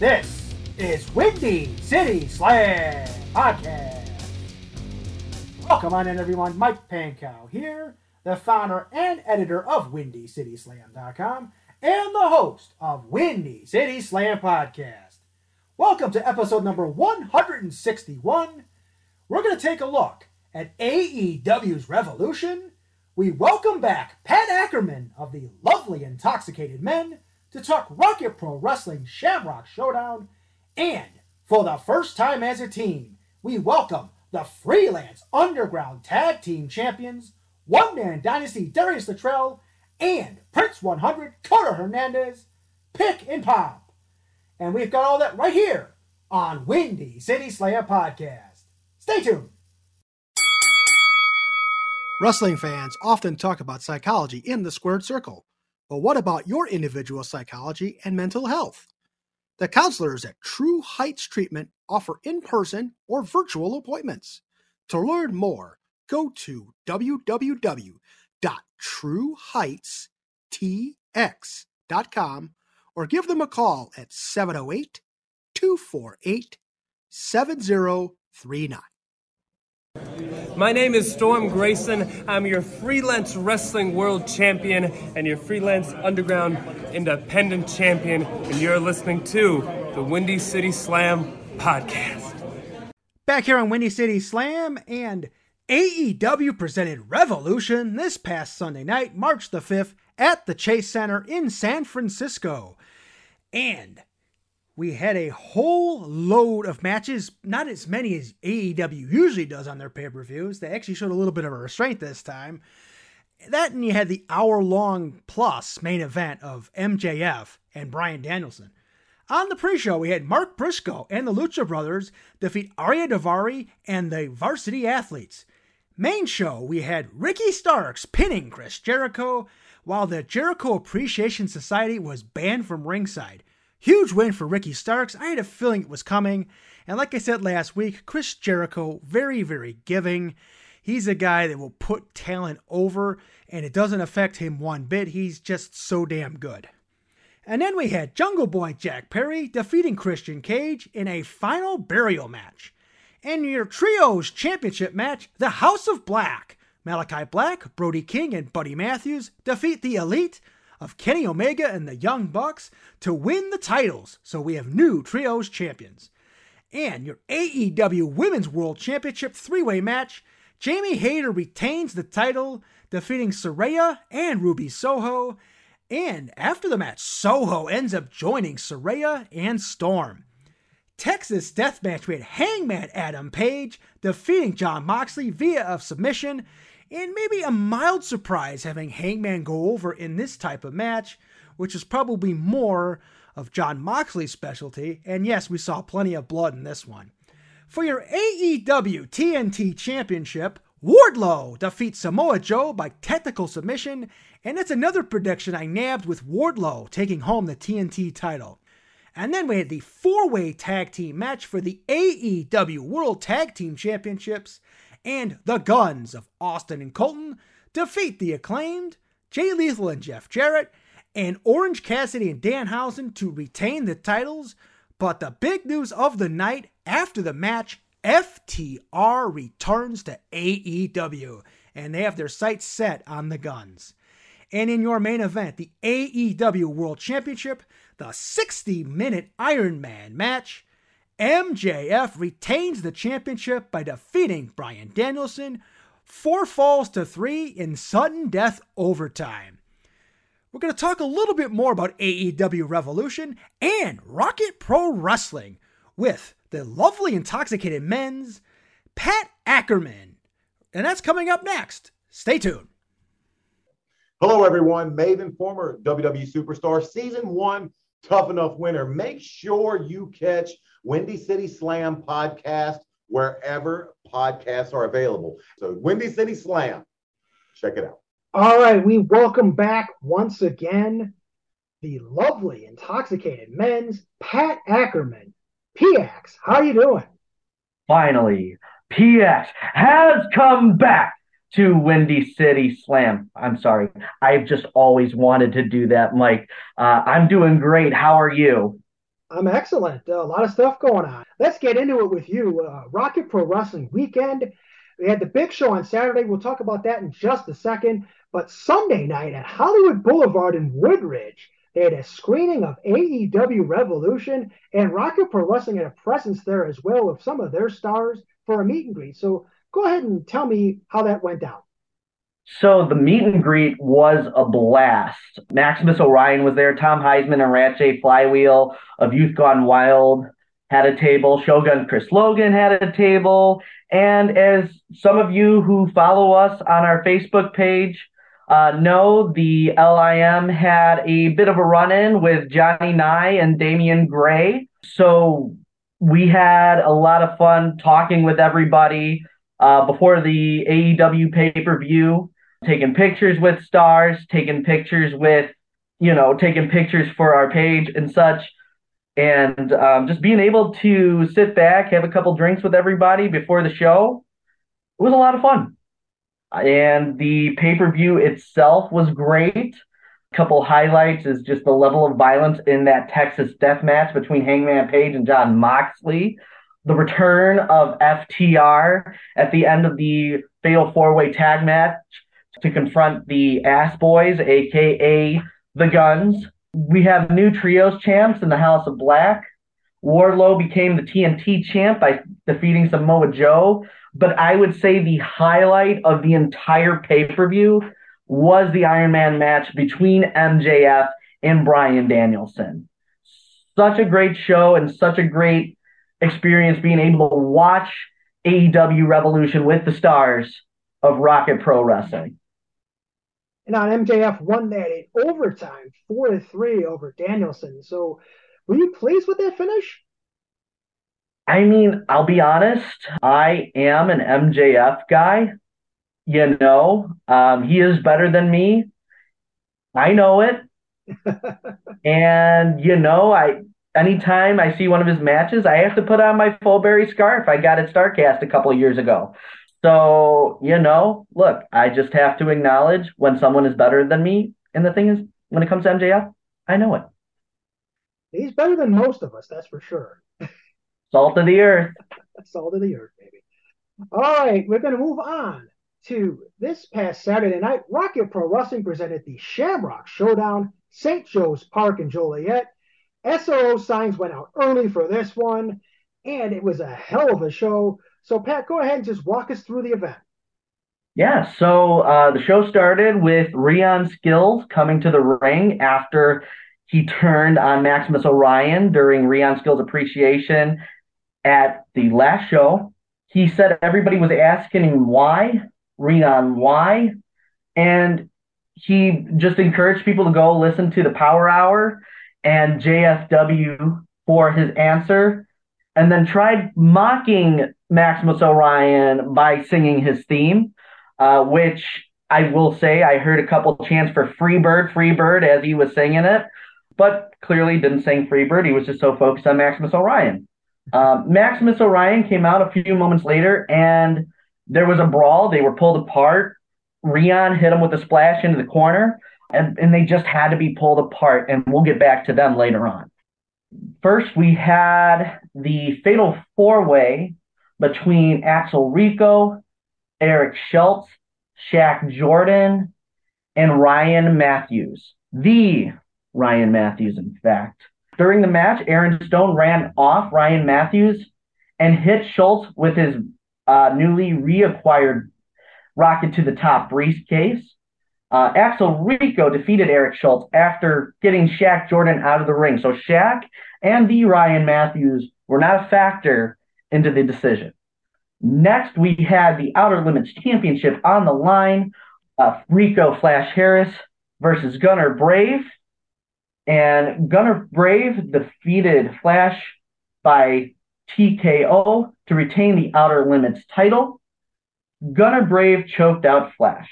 This is Windy City Slam Podcast. Welcome on in, everyone. Mike Pankow here, the founder and editor of WindyCitySlam.com and the host of Windy City Slam Podcast. Welcome to episode number 161. We're going to take a look at AEW's Revolution we welcome back Pat Ackerman of the Lovely Intoxicated Men to talk Rocket Pro Wrestling Shamrock Showdown. And for the first time as a team, we welcome the Freelance Underground Tag Team Champions, One Man Dynasty Darius Luttrell, and Prince 100 Coda Hernandez, Pick and Pop. And we've got all that right here on Windy City Slayer Podcast. Stay tuned. Wrestling fans often talk about psychology in the squared circle, but what about your individual psychology and mental health? The counselors at True Heights Treatment offer in person or virtual appointments. To learn more, go to www.trueheightstx.com or give them a call at 708 248 7039. My name is Storm Grayson. I'm your freelance wrestling world champion and your freelance underground independent champion, and you're listening to the Windy City Slam podcast. Back here on Windy City Slam and AEW presented Revolution this past Sunday night, March the 5th, at the Chase Center in San Francisco. And we had a whole load of matches, not as many as AEW usually does on their pay per views. They actually showed a little bit of a restraint this time. That and you had the hour long plus main event of MJF and Bryan Danielson. On the pre show, we had Mark Briscoe and the Lucha Brothers defeat Ariya Daivari and the Varsity Athletes. Main show, we had Ricky Starks pinning Chris Jericho, while the Jericho Appreciation Society was banned from ringside. Huge win for Ricky Starks. I had a feeling it was coming. And like I said last week, Chris Jericho, very, very giving. He's a guy that will put talent over, and it doesn't affect him one bit. He's just so damn good. And then we had Jungle Boy Jack Perry defeating Christian Cage in a final burial match. And your Trios Championship match, the House of Black. Malachi Black, Brody King, and Buddy Matthews defeat the Elite of Kenny Omega and the Young Bucks to win the titles, so we have new Trios champions. And your AEW Women's World Championship three way match Jamie Hayter retains the title, defeating Saraya and Ruby Soho. And after the match, Soho ends up joining Saraya and Storm. Texas Deathmatch had Hangman Adam Page defeating Jon Moxley via a submission and maybe a mild surprise having Hangman go over in this type of match, which is probably more of Jon Moxley's specialty. And yes, we saw plenty of blood in this one. For your AEW TNT Championship, Wardlow defeats Samoa Joe by technical submission, and it's another prediction I nabbed with Wardlow taking home the TNT title. And then we had the four way tag team match for the AEW World Tag Team Championships and the Gunns of Austin and Colten defeat the acclaimed Jay Lethal and Jeff Jarrett, and Orange Cassidy and Danhausen to retain the titles. But the big news of the night after the match, FTR returns to AEW, and they have their sights set on the Gunns. And in your main event, the AEW World Championship, the 60 minute Iron Man match, MJF retains the championship by defeating Bryan Danielson four falls to three in sudden death overtime. We're going to talk a little bit more about AEW Revolution and Rocket Pro Wrestling with the lovely intoxicated men's Pat Ackerman. And that's coming up next. Stay tuned. Hello, everyone. Maven, former WWE superstar, season one tough enough winner. Make sure you catch Windy City Slam podcast wherever podcasts are available. So, Windy City Slam, check it out. All right, we welcome back once again the lovely, intoxicated men's Pat Ackerman. PX, how you doing? Finally, PX has come back to Windy City Slam. I'm sorry. I've just always wanted to do that, Mike. Uh, I'm doing great. How are you? I'm excellent. Uh, a lot of stuff going on. Let's get into it with you. Uh, Rocket Pro Wrestling Weekend. We had the big show on Saturday. We'll talk about that in just a second. But Sunday night at Hollywood Boulevard in Woodridge, they had a screening of AEW Revolution, and Rocket Pro Wrestling had a presence there as well with some of their stars for a meet and greet. So go ahead and tell me how that went down. So the meet and greet was a blast. Maximus Orion was there, Tom Heisman and Ratchet Flywheel of Youth Gone Wild had a table, Shogun Chris Logan had a table, and as some of you who follow us on our Facebook page uh, know, the LIM had a bit of a run in with Johnny Nye and Damian Gray. So we had a lot of fun talking with everybody uh, before the AEW pay per view, taking pictures with stars, taking pictures with, you know, taking pictures for our page and such. And um, just being able to sit back, have a couple drinks with everybody before the show, it was a lot of fun. And the pay per view itself was great. A couple highlights is just the level of violence in that Texas death match between Hangman Page and Jon Moxley the return of FTR at the end of the Fatal Four Way Tag match to confront the Ass Boys, aka the Gunns. We have new trios champs in the House of Black. Wardlow became the TNT champ by defeating Samoa Joe. But I would say the highlight of the entire pay per view was the Iron Man match between MJF and Bryan Danielson. Such a great show and such a great experience being able to watch AEW Revolution with the stars of Rocket Pro Wrestling. And on MJF won that in overtime, four to three over Danielson. So were you pleased with that finish? I mean, I'll be honest, I am an MJF guy. You know, um, he is better than me. I know it. and you know, I anytime I see one of his matches, I have to put on my Burberry scarf. I got at Starcast a couple of years ago. So, you know, look, I just have to acknowledge when someone is better than me. And the thing is, when it comes to MJF, I know it. He's better than most of us, that's for sure. Salt of the earth. Salt of the earth, baby. All right, we're going to move on to this past Saturday night. Rocket Pro Wrestling presented the Shamrock Showdown, St. Joe's Park in Joliet. SRO signs went out early for this one, and it was a hell of a show. So, Pat, go ahead and just walk us through the event. Yeah, so uh, the show started with Rion Skills coming to the ring after he turned on Maximus Orion during Rion Skills appreciation at the last show. He said everybody was asking him why, Rion, why? And he just encouraged people to go listen to the Power Hour and JFW for his answer, and then tried mocking Maximus Orion by singing his theme, uh, which I will say I heard a couple chants for Freebird, Freebird as he was singing it, but clearly didn't sing Freebird. He was just so focused on Maximus Orion. Uh, Maximus Orion came out a few moments later, and there was a brawl. They were pulled apart. Rion hit him with a splash into the corner and, and they just had to be pulled apart. And we'll get back to them later on. First, we had the fatal four way between Axel Rico, Eric Schultz, Shaq Jordan, and Ryan Matthews. The Ryan Matthews, in fact. During the match, Aaron Stone ran off Ryan Matthews and hit Schultz with his uh, newly reacquired rocket to the top briefcase. Uh, Axel Rico defeated Eric Schultz after getting Shaq Jordan out of the ring. So Shaq and the Ryan Matthews were not a factor into the decision. Next, we had the Outer Limits Championship on the line. Uh, Rico Flash Harris versus Gunner Brave. And Gunner Brave defeated Flash by TKO to retain the Outer Limits title. Gunner Brave choked out Flash.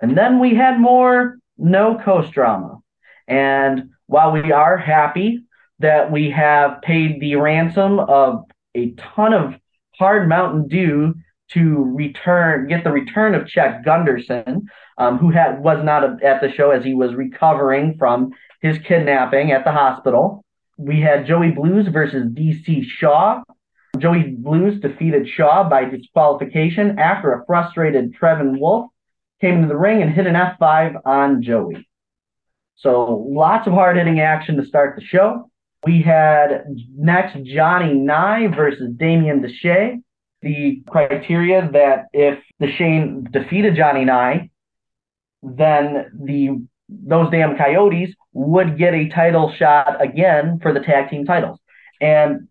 And then we had more no coast drama. And while we are happy that we have paid the ransom of a ton of hard Mountain Dew to return, get the return of Chuck Gunderson, um, who had was not a, at the show as he was recovering from his kidnapping at the hospital. We had Joey Blues versus DC Shaw. Joey Blues defeated Shaw by disqualification after a frustrated Trevin Wolf came into the ring and hit an F5 on Joey. So lots of hard hitting action to start the show. We had next Johnny Nye versus Damien Deshay. The criteria that if Deshay defeated Johnny Nye, then the those damn coyotes would get a title shot again for the tag team titles. And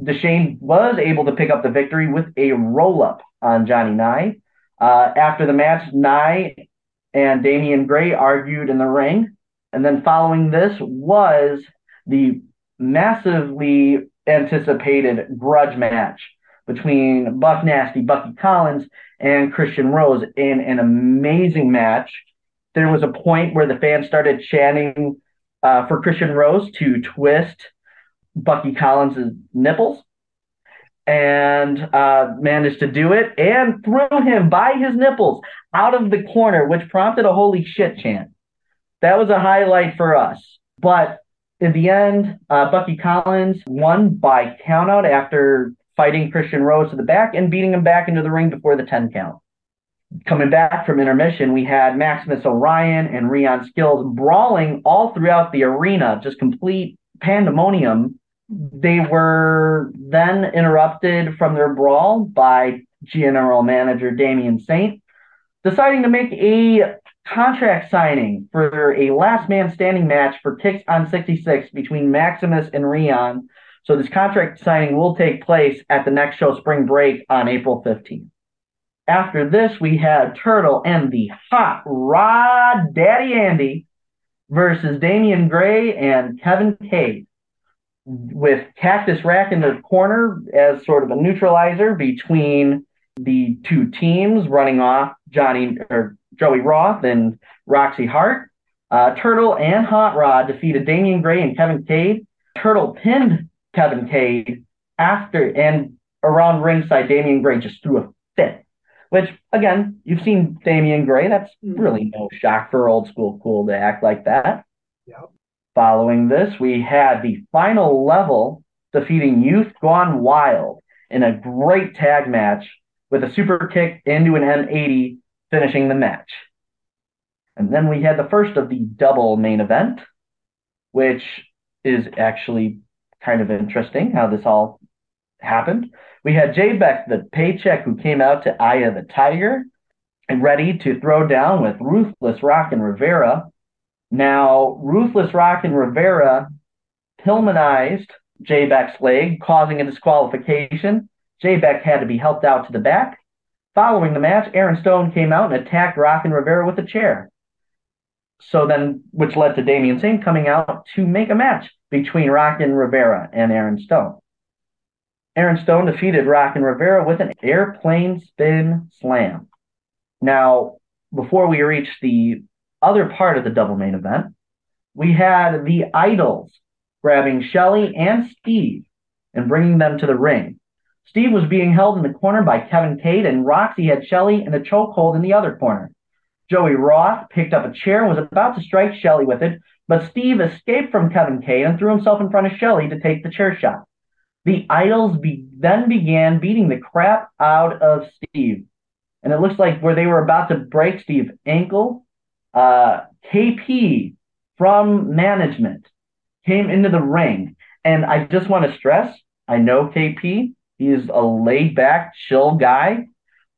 Deshay was able to pick up the victory with a roll up on Johnny Nye. Uh, after the match, Nye and Damian Gray argued in the ring. And then following this was the massively anticipated grudge match between Buck Nasty, Bucky Collins, and Christian Rose in an amazing match. There was a point where the fans started chanting uh, for Christian Rose to twist Bucky Collins' nipples and uh, managed to do it and threw him by his nipples out of the corner, which prompted a holy shit chant. That was a highlight for us. But in the end, uh, Bucky Collins won by countout after fighting Christian Rose to the back and beating him back into the ring before the 10 count. Coming back from intermission, we had Maximus Orion and Rion Skills brawling all throughout the arena, just complete pandemonium. They were then interrupted from their brawl by general manager Damien Saint, deciding to make a contract signing for a last man standing match for Kicks on 66 between Maximus and Rion. So this contract signing will take place at the next show, Spring Break, on April 15th. After this, we had Turtle and the Hot Rod Daddy Andy versus Damian Gray and Kevin Cade, with Cactus Rack in the corner as sort of a neutralizer between the two teams, running off Johnny or Joey Roth and Roxy Hart. Uh, Turtle and Hot Rod defeated Damian Gray and Kevin Cade. Turtle pinned Kevin Cade after and around ringside, Damian Gray just threw a fit. Which again, you've seen Damian Gray. That's mm-hmm. really no shock for old school cool to act like that. Yep. Following this, we had the final level defeating Youth Gone Wild in a great tag match with a super kick into an M80 finishing the match. And then we had the first of the double main event, which is actually kind of interesting how this all happened. We had Jay Beck, the paycheck, who came out to Aya the Tiger and ready to throw down with Ruthless Rock and Rivera. Now, Ruthless Rock and Rivera Pillmanized Jay Beck's leg, causing a disqualification. Jay Beck had to be helped out to the back. Following the match, Aaron Stone came out and attacked Rock and Rivera with a chair. So then, which led to Damien Saint coming out to make a match between Rock and Rivera and Aaron Stone. Aaron Stone defeated Rock and Rivera with an airplane spin slam. Now, before we reach the other part of the double main event, we had the Idols grabbing Shelly and Steve and bringing them to the ring. Steve was being held in the corner by Kevin Cade, and Roxy had Shelly in a chokehold in the other corner. Joey Roth picked up a chair and was about to strike Shelly with it, but Steve escaped from Kevin Cade and threw himself in front of Shelly to take the chair shot. The Idols be- then began beating the crap out of Steve. And it looks like where they were about to break Steve's ankle, uh, KP from management came into the ring. And I just want to stress, I know KP, he's a laid back, chill guy,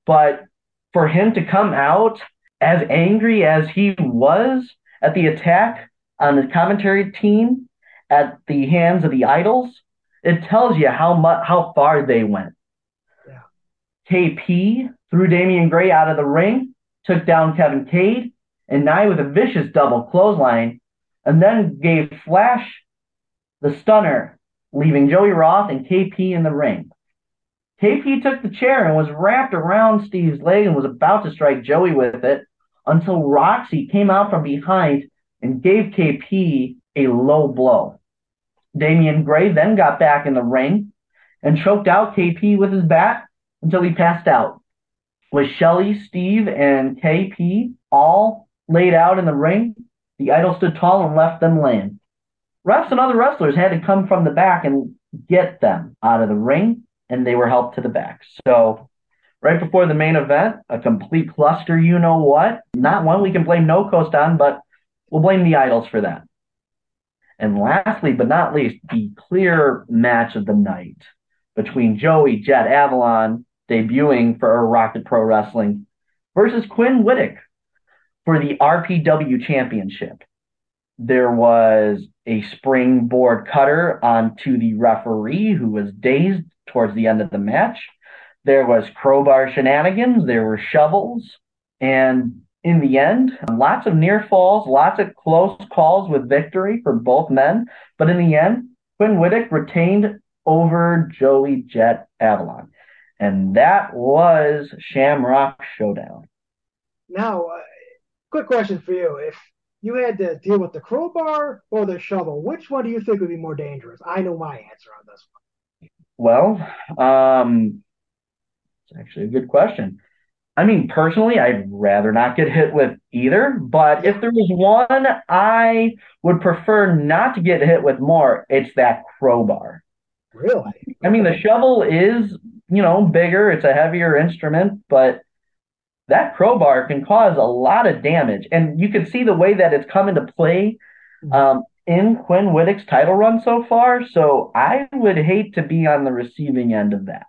but for him to come out as angry as he was at the attack on the commentary team at the hands of the idols, it tells you how much how far they went. Yeah. KP threw Damian Gray out of the ring, took down Kevin Cade, and Nye with a vicious double clothesline and then gave Flash the stunner, leaving Joey Roth and KP in the ring. KP took the chair and was wrapped around Steve's leg and was about to strike Joey with it until Roxy came out from behind and gave KP a low blow. Damian Gray then got back in the ring and choked out KP with his bat until he passed out. With Shelly, Steve, and KP all laid out in the ring, the idol stood tall and left them laying. Refs and other wrestlers had to come from the back and get them out of the ring, and they were helped to the back. So, right before the main event, a complete cluster, you know what? Not one we can blame No Coast on, but we'll blame the idols for that. And lastly, but not least, the clear match of the night between Joey Jet Avalon, debuting for Rocket Pro Wrestling, versus Quinn Whittick for the RPW Championship. There was a springboard cutter onto the referee who was dazed towards the end of the match. There was crowbar shenanigans, there were shovels, and in the end, lots of near falls, lots of close calls with victory for both men. But in the end, Quinn Whittick retained over Joey Jet Avalon. And that was Shamrock Showdown. Now, quick question for you. If you had to deal with the crowbar or the shovel, which one do you think would be more dangerous? I know my answer on this one. Well, um, it's actually a good question. I mean, personally, I'd rather not get hit with either, but if there was one I would prefer not to get hit with more, it's that crowbar. Really? I mean, the shovel is, you know, bigger, it's a heavier instrument, but that crowbar can cause a lot of damage. And you can see the way that it's come into play mm-hmm. um, in Quinn Whittick's title run so far. So I would hate to be on the receiving end of that.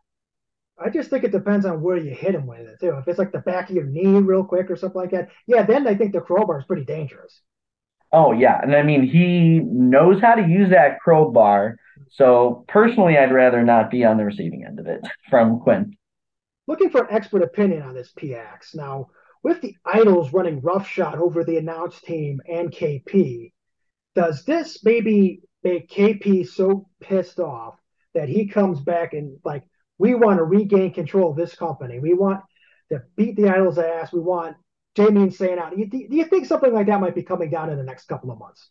I just think it depends on where you hit him with it too. If it's like the back of your knee real quick or something like that, yeah, then I think the crowbar is pretty dangerous. Oh yeah, and I mean he knows how to use that crowbar. So personally, I'd rather not be on the receiving end of it from Quinn. Looking for an expert opinion on this PX now. With the idols running roughshod over the announced team and KP, does this maybe make KP so pissed off that he comes back and like we want to regain control of this company. We want to beat the Idols' ass. We want Jamie Insane out. Do you, do you think something like that might be coming down in the next couple of months?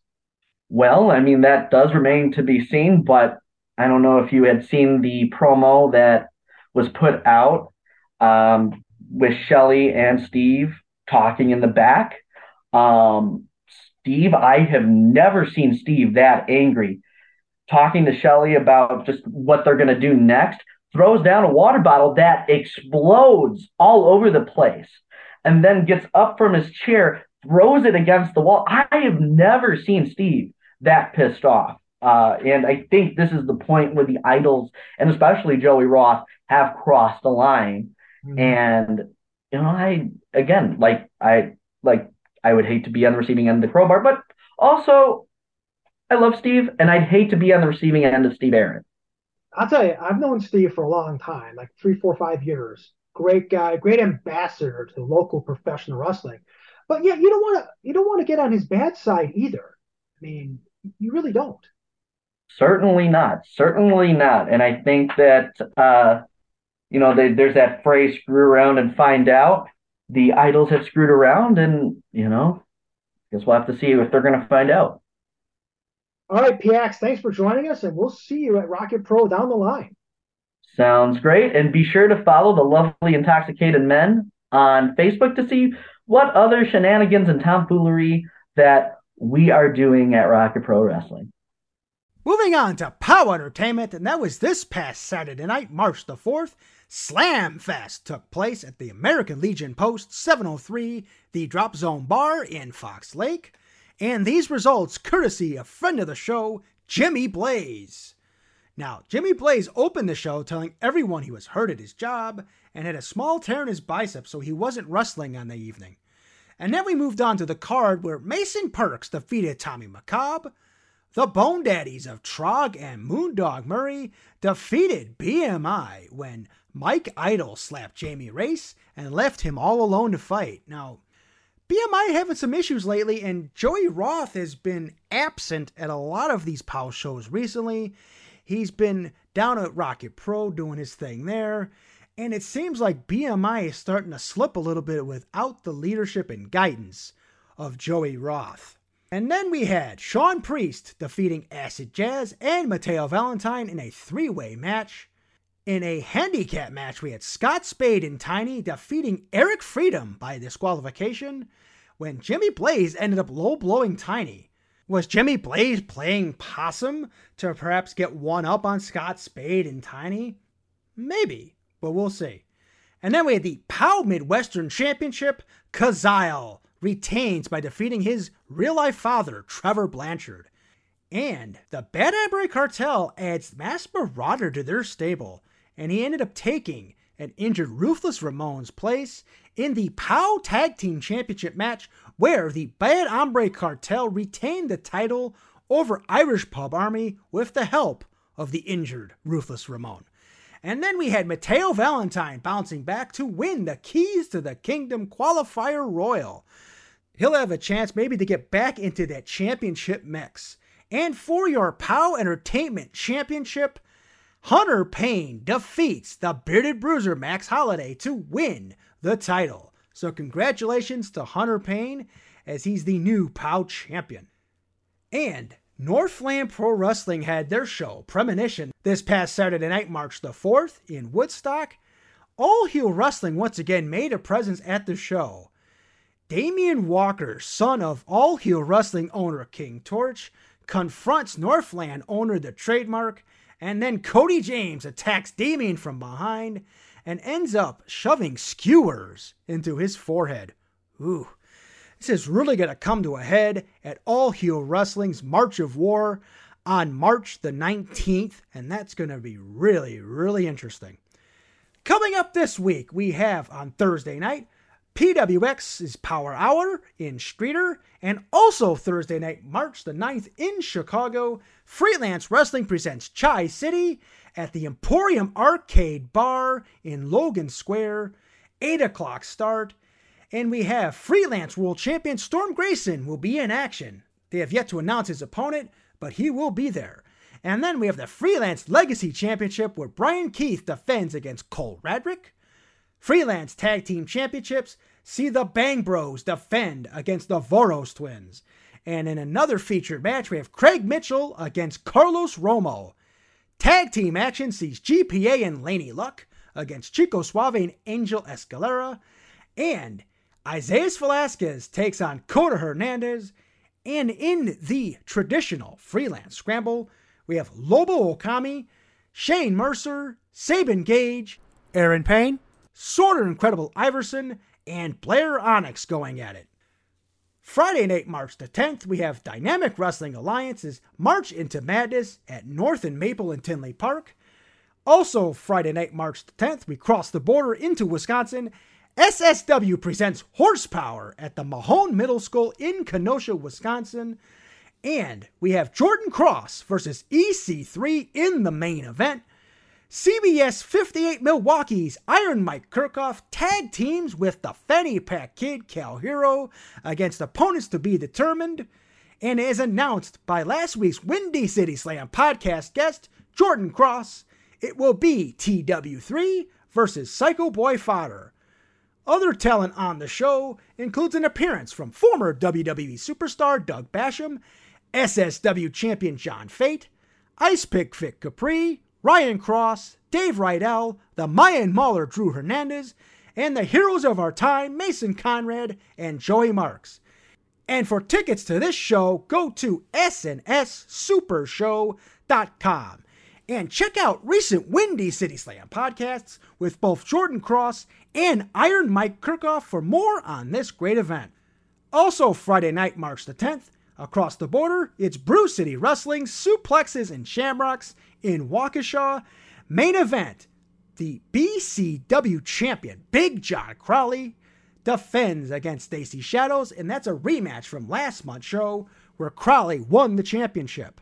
Well, I mean, that does remain to be seen, but I don't know if you had seen the promo that was put out um, with Shelly and Steve talking in the back. Um, Steve, I have never seen Steve that angry talking to Shelly about just what they're going to do next throws down a water bottle that explodes all over the place, and then gets up from his chair, throws it against the wall. I have never seen Steve that pissed off. Uh, and I think this is the point where the idols, and especially Joey Roth, have crossed the line. Mm-hmm. And you know, I again, like I like I would hate to be on the receiving end of the crowbar, but also I love Steve, and I'd hate to be on the receiving end of Steve Aaron. I'll tell you, I've known Steve for a long time, like three, four, five years. Great guy, great ambassador to local professional wrestling. But yeah, you don't want to you don't want to get on his bad side either. I mean, you really don't. Certainly not. Certainly not. And I think that uh, you know, they, there's that phrase "screw around and find out." The idols have screwed around, and you know, guess we'll have to see if they're going to find out. All right, PX, thanks for joining us, and we'll see you at Rocket Pro down the line. Sounds great. And be sure to follow the lovely intoxicated men on Facebook to see what other shenanigans and tomfoolery that we are doing at Rocket Pro Wrestling. Moving on to POW Entertainment, and that was this past Saturday night, March the 4th. Slam Fest took place at the American Legion Post 703, the Drop Zone Bar in Fox Lake. And these results courtesy of friend of the show, Jimmy Blaze. Now, Jimmy Blaze opened the show telling everyone he was hurt at his job and had a small tear in his bicep, so he wasn't wrestling on the evening. And then we moved on to the card where Mason Perks defeated Tommy McCobb. The Bone Daddies of Trog and Moondog Murray defeated BMI when Mike Idol slapped Jamie Race and left him all alone to fight. Now, BMI having some issues lately, and Joey Roth has been absent at a lot of these POW shows recently. He's been down at Rocket Pro doing his thing there, and it seems like BMI is starting to slip a little bit without the leadership and guidance of Joey Roth. And then we had Sean Priest defeating Acid Jazz and Mateo Valentine in a three way match. In a handicap match, we had Scott Spade and Tiny defeating Eric Freedom by disqualification when Jimmy Blaze ended up low blowing Tiny. Was Jimmy Blaze playing possum to perhaps get one up on Scott Spade and Tiny? Maybe, but we'll see. And then we had the POW Midwestern Championship. Kazile retains by defeating his real life father, Trevor Blanchard. And the Bad Hombre Cartel adds Mass Marauder to their stable and he ended up taking an injured Ruthless Ramon's place in the POW Tag Team Championship match, where the Bad Hombre Cartel retained the title over Irish Pub Army with the help of the injured Ruthless Ramon. And then we had Mateo Valentine bouncing back to win the Keys to the Kingdom Qualifier Royal. He'll have a chance maybe to get back into that championship mix. And for your POW Entertainment Championship, Hunter Payne defeats the bearded bruiser Max Holiday to win the title. So, congratulations to Hunter Payne as he's the new POW champion. And Northland Pro Wrestling had their show, Premonition, this past Saturday night, March the 4th, in Woodstock. All Heel Wrestling once again made a presence at the show. Damian Walker, son of All Heel Wrestling owner King Torch, confronts Northland owner The Trademark and then Cody James attacks Damien from behind and ends up shoving skewers into his forehead. Ooh, this is really going to come to a head at All Heel Wrestling's March of War on March the 19th, and that's going to be really, really interesting. Coming up this week, we have on Thursday night PWX's Power Hour in Streator, and also Thursday night, March the 9th in Chicago, Freelance Wrestling presents Chai City at the Emporium Arcade Bar in Logan Square, 8 o'clock start. And we have Freelance World Champion Storm Grayson will be in action. They have yet to announce his opponent, but he will be there. And then we have the Freelance Legacy Championship where Brian Keith defends against Cole Radrick. Freelance Tag Team Championships see the Bang Bros defend against the Voros Twins. And in another featured match, we have Craig Mitchell against Carlos Romo. Tag team action sees GPA and Laney Luck against Chico Suave and Angel Escalera. And Isaiah Velasquez takes on Coda Hernandez. And in the traditional freelance scramble, we have Lobo Okami, Shane Mercer, Sabin Gage, Aaron Payne, Sorta Incredible Iverson, and Blair Onyx going at it. Friday night, March the 10th, we have Dynamic Wrestling Alliance's March into Madness at North and Maple and Tinley Park. Also, Friday night, March the 10th, we cross the border into Wisconsin. SSW presents Horsepower at the Mahone Middle School in Kenosha, Wisconsin. And we have Jordan Cross versus EC3 in the main event. CBS 58 Milwaukee's Iron Mike Kirchhoff tag teams with the Fanny Pack Kid Cal Hero against opponents to be determined, and as announced by last week's Windy City Slam podcast guest, Jordan Cross, it will be TW3 versus Psycho Boy Fodder. Other talent on the show includes an appearance from former WWE superstar Doug Basham, SSW champion John Fate, Ice Pick Fit Capri, Ryan Cross, Dave Rydell, the Mayan Mauler Drew Hernandez, and the heroes of our time Mason Conrad and Joey Marks. And for tickets to this show, go to snssupershow.com and check out recent Windy City Slam podcasts with both Jordan Cross and Iron Mike Kirchhoff for more on this great event. Also, Friday night, March the 10th, across the border, it's Brew City Wrestling, Suplexes and Shamrocks in Waukesha. Main event the BCW champion, Big John Crowley, defends against Stacy Shadows, and that's a rematch from last month's show where Crowley won the championship.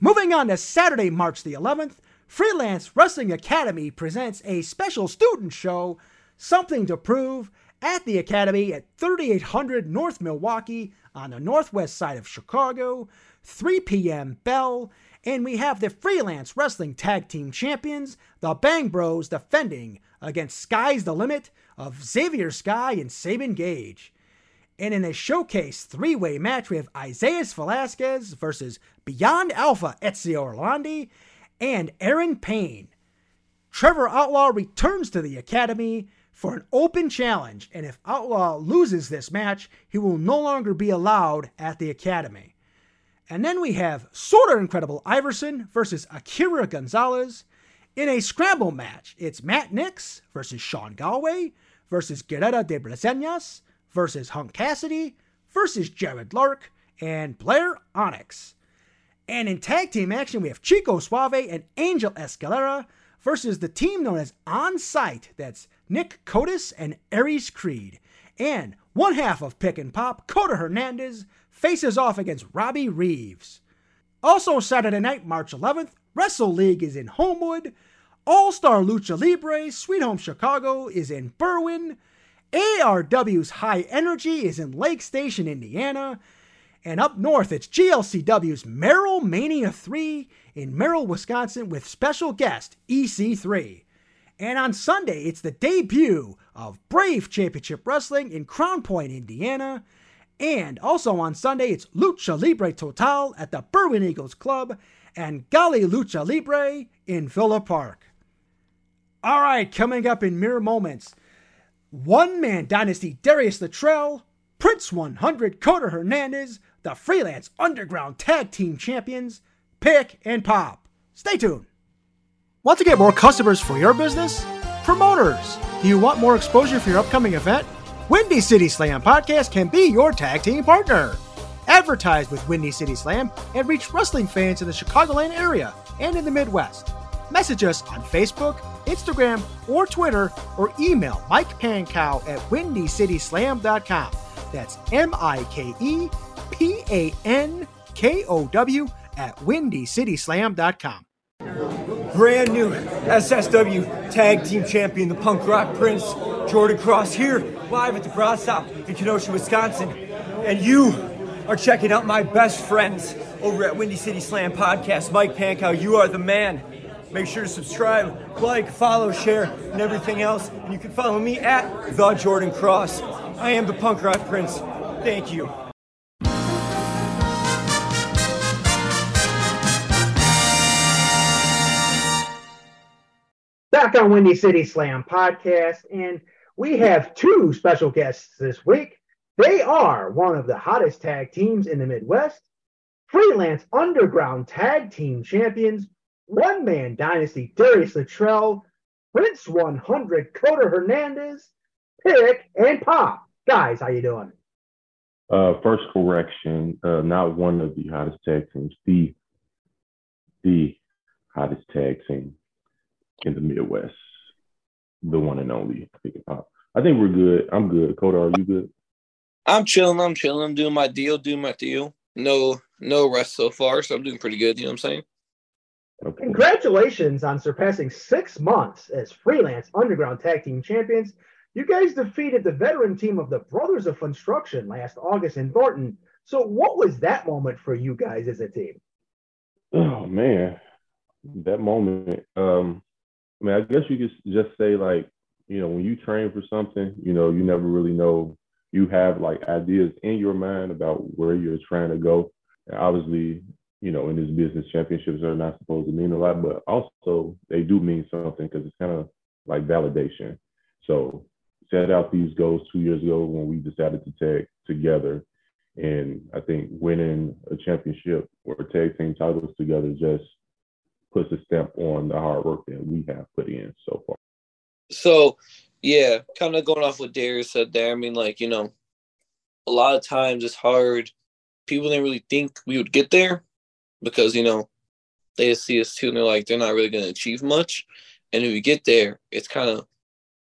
Moving on to Saturday, March the 11th, Freelance Wrestling Academy presents a special student show, Something to Prove, at the Academy at 3800 North Milwaukee on the northwest side of Chicago, 3 p.m. Bell. And we have the Freelance Wrestling Tag Team Champions, the Bang Bros, defending against Sky's the Limit of Xavier Sky and Saban Gage. And in a showcase three way match, we have Isaiah Velasquez versus Beyond Alpha Ezio Orlandi and Aaron Payne. Trevor Outlaw returns to the Academy for an open challenge, and if Outlaw loses this match, he will no longer be allowed at the Academy. And then we have Sorta Incredible Iverson versus Akira Gonzalez. In a scramble match, it's Matt Nix versus Sean Galway versus Guerrera de Breseñas versus Hunk Cassidy versus Jared Lark and Blair Onyx. And in tag team action, we have Chico Suave and Angel Escalera versus the team known as On Site. That's Nick Cotis and Aries Creed. And one half of Pick and Pop, Coda Hernandez, faces off against Robbie Reeves. Also, Saturday night, March 11th, Wrestle League is in Homewood. All Star Lucha Libre, Sweet Home Chicago is in Berwyn. ARW's High Energy is in Lake Station, Indiana. And up north, it's GLCW's Merrill Mania 3 in Merrill, Wisconsin, with special guest EC3. And on Sunday, it's the debut of Brave Championship Wrestling in Crown Point, Indiana. And also on Sunday, it's Lucha Libre Total at the Berwyn Eagles Club and Gali Lucha Libre in Villa Park. All right, coming up in mere moments, one Man Dynasty Darius Luttrell, Prince 100 Coda Hernandez, the Freelance Underground Tag Team Champions, Pick and Pop. Stay tuned. Want to get more customers for your business? Promoters, do you want more exposure for your upcoming event? Windy City Slam Podcast can be your tag team partner. Advertise with Windy City Slam and reach wrestling fans in the Chicagoland area and in the Midwest. Message us on Facebook, Instagram, or Twitter, or email Mike Pankow at windycityslam.com. That's M I K E P A N K O W at windycityslam.com. Brand new SSW Tag Team Champion, the Punk Rock Prince, Jordan Cross, here live at the Brat Stop in Kenosha, Wisconsin. And you are checking out my best friends over at Windy City Slam Podcast. Mike Pankow, you are the man. Make sure to subscribe, like, follow, share, and everything else. And you can follow me at The Jordan Cross. I am the Punk Rock Prince. Thank you. Back on Windy City Slam podcast, and we have two special guests this week. They are one of the hottest tag teams in the Midwest, freelance underground tag team champions, one man dynasty Darius Luttrell, Prince 100 Coda Hernandez, Pick and Pop. Guys, how you doing? Uh, first correction, uh, not one of the hottest tag teams, the the hottest tag team in the Midwest, the one and only Pick and Pop. I think we're good. I'm good. Coda, are you good? I'm chilling. I'm chilling. I'm doing my deal. Doing my deal. No, no rest so far, so I'm doing pretty good. You know what I'm saying? Okay. Congratulations on surpassing six months as freelance underground tag team champions. You guys defeated the veteran team of the Brothers of Construction last August in Thornton. So, what was that moment for you guys as a team? Oh man, that moment. Um, I mean, I guess you could just say like, you know, when you train for something, you know, you never really know. You have like ideas in your mind about where you're trying to go. And obviously, you know, in this business, championships are not supposed to mean a lot, but also they do mean something because it's kind of like validation. So set out these goals two years ago when we decided to tag together. And I think winning a championship or tag team titles together just puts a stamp on the hard work that we have put in so far. So, yeah, kind of going off what Darius said there. I mean, like, you know, a lot of times it's hard. People didn't really think we would get there because, you know, they just see us too and they're like, they're not really going to achieve much. And if we get there, it's kind of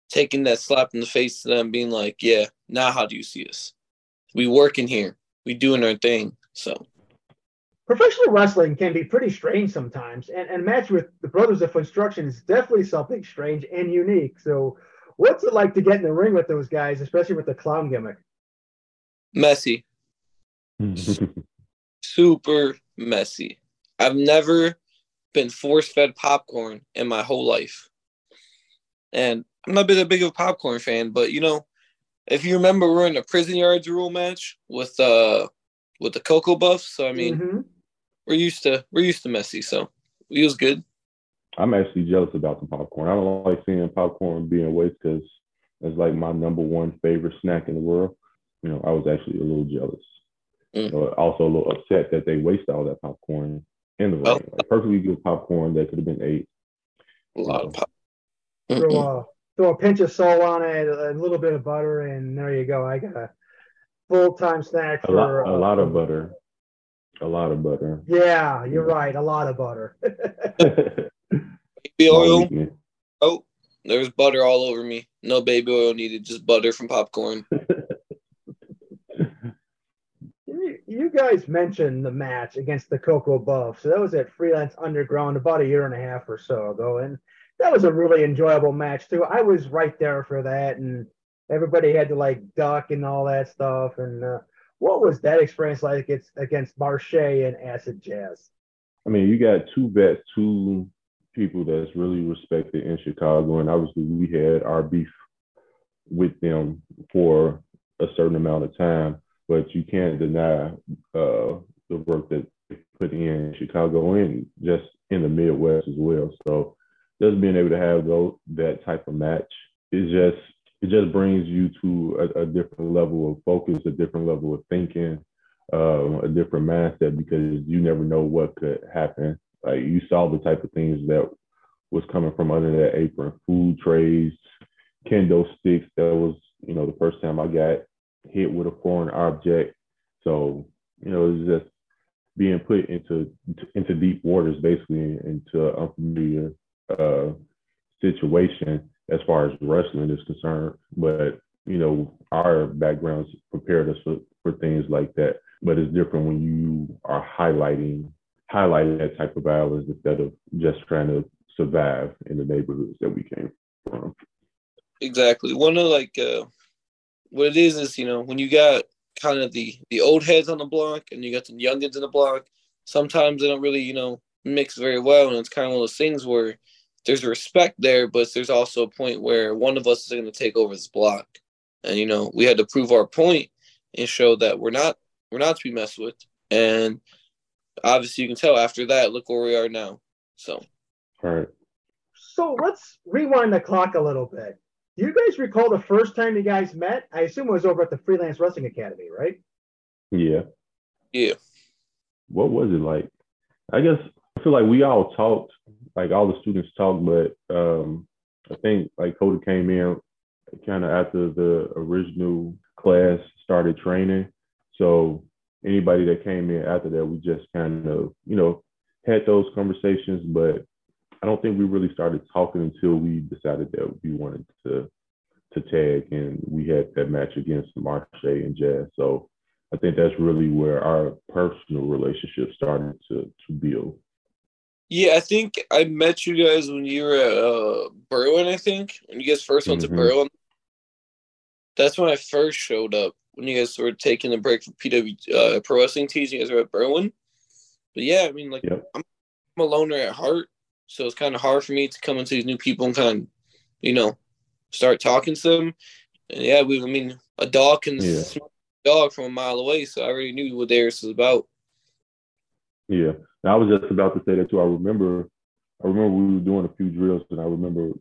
taking that slap in the face to them, being like, yeah, now how do you see us? We working here, we doing our thing. So, Professional wrestling can be pretty strange sometimes, and, and match with the Brothers of Construction is definitely something strange and unique. So, What's it like to get in the ring with those guys, especially with the clown gimmick? Messy. Super messy. I've never been force fed popcorn in my whole life. And I'm not been a big of a popcorn fan, but you know, if you remember, we're in a prison yards rule match with uh with the Cocoa Buffs. So I mean, Mm-hmm. We're used to we're used to messy. So it was good. I'm actually jealous about the popcorn. I don't like seeing popcorn being wasted because it's like my number one favorite snack in the world. You know, I was actually a little jealous. Mm. You also a little upset that they waste all that popcorn in the ring. Oh. Like perfectly good popcorn that could have been ate. A lot of pop. Throw a, throw a pinch of salt on it, a little bit of butter, and there you go. I got a full time snack A for lot, a uh, lot of butter. A lot of butter. Yeah, you're right. A lot of butter. Baby oil. weakness. Oh, there's butter all over me. No baby oil needed, just butter from popcorn. you, you guys mentioned the match against the Cocoa Buff. So that was at Freelance Underground about a year and a half or so ago. And that was a really enjoyable match, too. I was right there for that. And everybody had to like duck and all that stuff. And uh, what was that experience like against, against Marshe and Acid Jazz? I mean, you got two vets, two people that's really respected in Chicago, and obviously we had our beef with them for a certain amount of time, but you can't deny uh, the work that they put in Chicago and just in the Midwest as well. So just being able to have those, that type of match is just it just brings you to a, a different level of focus, a different level of thinking, um, a different mindset because you never know what could happen. Like you saw the type of things that was coming from under that apron, food trays, kendo sticks. That was, you know, the first time I got hit with a foreign object. So, you know, it's just being put into into deep waters, basically, into unfamiliar uh, situation as far as wrestling is concerned. But you know, our backgrounds prepared us for, for things like that. But it's different when you are highlighting highlighting that type of violence instead of just trying to survive in the neighborhoods that we came from. Exactly. One of like uh, what it is is you know when you got kind of the the old heads on the block and you got the youngins in the block. Sometimes they don't really you know mix very well, and it's kind of one of those things where there's respect there, but there's also a point where one of us is going to take over this block, and you know we had to prove our point and show that we're not we're not to be messed with, and obviously you can tell after that. Look where we are now. So All right. So let's rewind the clock a little bit. Do you guys recall the first time you guys met? I assume it was over at the Freelance Wrestling Academy, right? Yeah. yeah, What was it like? I guess I feel like we all talked, like all the students talk, but um, I think like Cody came in kind of after the original class started training. So anybody that came in after that, we just kind of, you know, had those conversations, but I don't think we really started talking until we decided that we wanted to to tag and we had that match against Marshe and Jazz. So I think that's really where our personal relationship started to to build. Yeah, I think I met you guys when you were at uh, Berwyn, I think. When you guys first went Mhm. to Berwyn. That's when I first showed up. When you guys were taking a break from PW uh, Pro Wrestling Tees, you guys were at Berwyn. But yeah, I mean, like, Yep. I'm, I'm a loner at heart. So it's kind of hard for me to come into these new people and kind of, you know, start talking to them. And yeah, we, I mean, a dog can Yeah. smell a dog from a mile away. So I already knew what theirs was about. Yeah. And I was just about to say that too. I remember I remember we were doing a few drills and I remember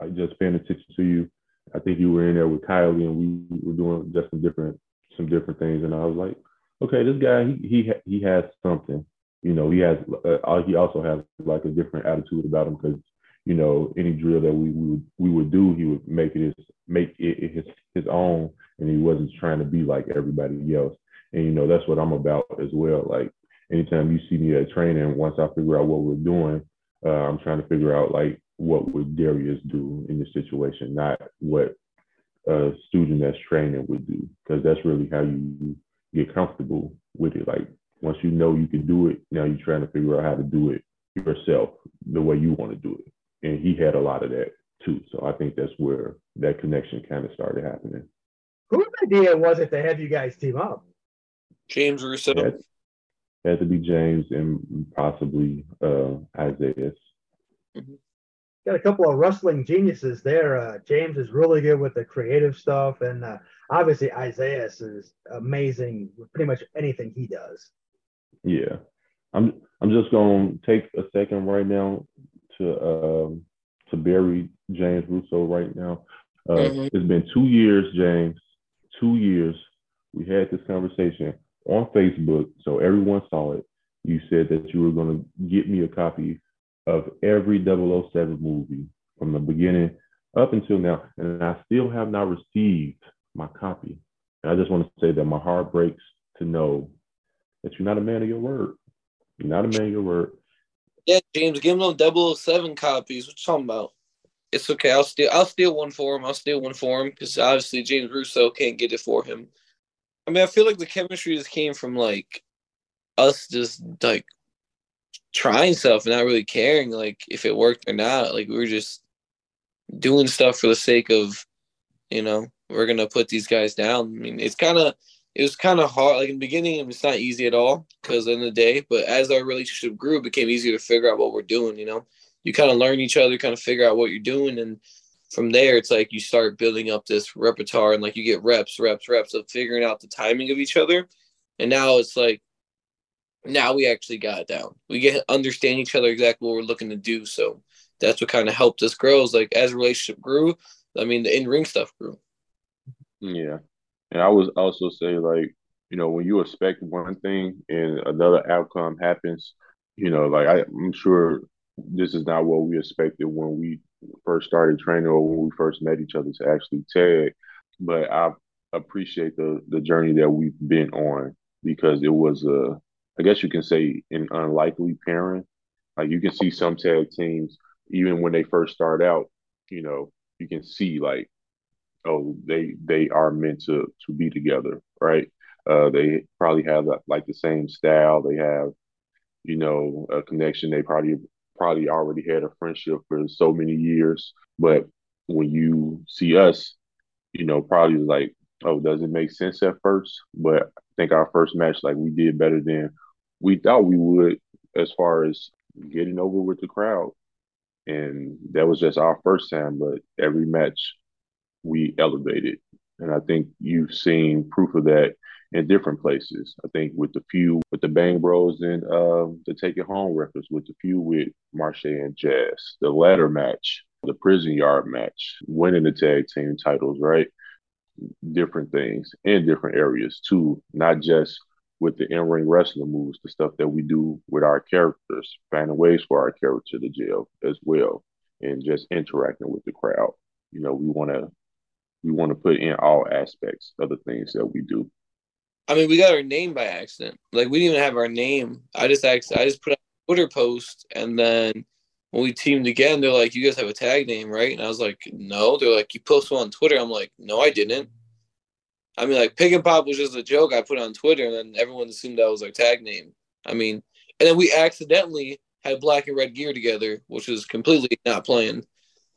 I just paying attention to you. I think you were in there with Kylie and we were doing just some different some different things and I was like, okay, this guy he he he has something. You know, he has uh, he also has like a different attitude about him because you know any drill that we, we would we would do, he would make it his make it his his own, and he wasn't trying to be like everybody else. And you know that's what I'm about as well. Like anytime you see me at training, once I figure out what we're doing, uh, I'm trying to figure out like what would Darius do in this situation, not what a student that's training would do, because that's really how you get comfortable with it. Like once you know you can do it, now you're trying to figure out how to do it yourself the way you want to do it. And he had a lot of that too. So I think that's where that connection kind of started happening. Whose idea was it to have you guys team up? James Russo. It had, it had to be James and possibly uh, Isaiah. Got a couple of wrestling geniuses there. Uh, James is really good with the creative stuff, and uh, obviously Isaiah is amazing with pretty much anything he does. Yeah, I'm. I'm just gonna take a second right now to um, to bury James Russo right now. Uh, Mhm. It's been two years, James. Two years. We had this conversation on Facebook, so everyone saw it. You said that you were going to get me a copy of every 007 movie from the beginning up until now, and I still have not received my copy. And I just want to say that my heart breaks to know that you're not a man of your word. You're not a man of your word. Yeah, James, give him those 007 copies. What you talking about? It's okay. I'll steal. I'll steal one for him. I'll steal one for him because obviously James Russo can't get it for him. I mean, I feel like the chemistry just came from like us just like trying stuff and not really caring like if it worked or not. Like we were just doing stuff for the sake of, you know, we're gonna put these guys down. I mean, it's kind of it was kind of hard. Like in the beginning, it's not easy at all because in the day. But as our relationship grew, it became easier to figure out what we're doing. You know, you kind of learn each other, kind of figure out what you're doing, and from there, it's like you start building up this repertoire, and like you get reps, reps, reps of figuring out the timing of each other. And now it's like now we actually got it down. We get understand each other exactly what we're looking to do. So that's what kind of helped us grow. Is like as relationship grew, I mean the in ring stuff grew. Yeah. And I was also say like, you know, when you expect one thing and another outcome happens, you know, like I, I'm sure this is not what we expected when we first started training or when we first met each other to actually tag. But I appreciate the the journey that we've been on because it was a, I guess you can say, an unlikely pairing. Like you can see some tag teams even when they first start out, you know, you can see like oh they they are meant to to be together right uh they probably have like the same style they have you know a connection they probably probably already had a friendship for so many years. But when you see us you know probably like oh does it make sense at first? But i think our first match like we did better than we thought we would as far as getting over with the crowd. And that was just our first time but every match we elevated. And I think you've seen proof of that in different places. I think with the few with the Bang Bros and um, the Take It Home records, with the few with Marshe and Jazz, the ladder match, the prison yard match, winning the tag team titles, right? Different things in different areas too, not just with the in-ring wrestling moves, the stuff that we do with our characters, finding ways for our character to jail as well, and just interacting with the crowd. You know, we want to we want to put in all aspects of the things that we do. I mean, we got our name by accident. Like we didn't even have our name. I just actually, I just put out a Twitter post, and then when we teamed again, they're like, "You guys have a tag name, right?" And I was like, "No." They're like, "You posted on Twitter." I'm like, "No, I didn't." I mean, like Pick and Pop was just a joke I put on Twitter, and then everyone assumed that was our tag name. I mean, and then we accidentally had black and red gear together, which was completely not planned.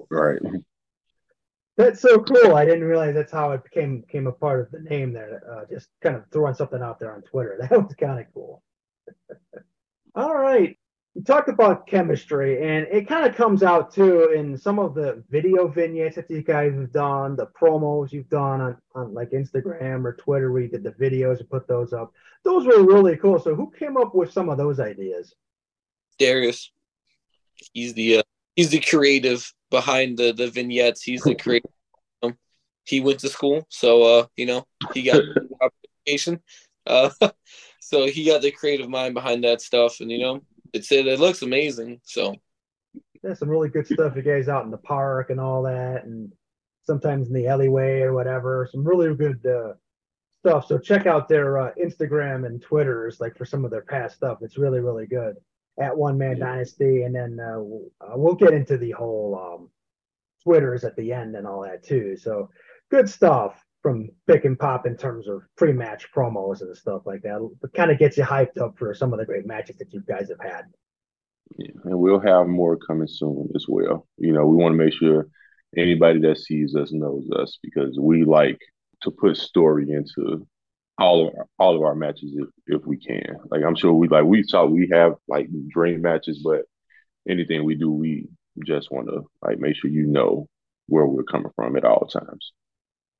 Right. That's so cool. I didn't realize that's how it became became a part of the name there. Uh, just kind of throwing something out there on Twitter. That was kind of cool. All right. You talked about chemistry, and it kind of comes out too in some of the video vignettes that you guys have done, the promos you've done on, on like Instagram or Twitter, where you did the videos and put those up. Those were really cool. So, who came up with some of those ideas? Darius, he's the uh, he's the creative behind the the vignettes. He's the creative. Um, he went to school, so uh, you know he got education. Uh, so he got the creative mind behind that stuff, and you know it's it, it looks amazing. So There's some really good stuff. You guys out in the park and all that, and sometimes in the alleyway or whatever. Some really good uh, stuff. So check out their uh, Instagram and Twitters, like for some of their past stuff. It's really really good at One Man Dynasty, and then uh, we'll, uh, we'll get into the whole um, Twitters at the end and all that too. So good stuff from Pick and Pop in terms of pre-match promos and stuff like that. It kind of gets you hyped up for some of the great matches that you guys have had. Yeah, and we'll have more coming soon as well. You know, we want to make sure anybody that sees us knows us because we like to put story into all of our, all of our matches if if we can. Like I'm sure we like we saw we have like dream matches, but anything we do, we just want to like make sure you know where we're coming from at all times.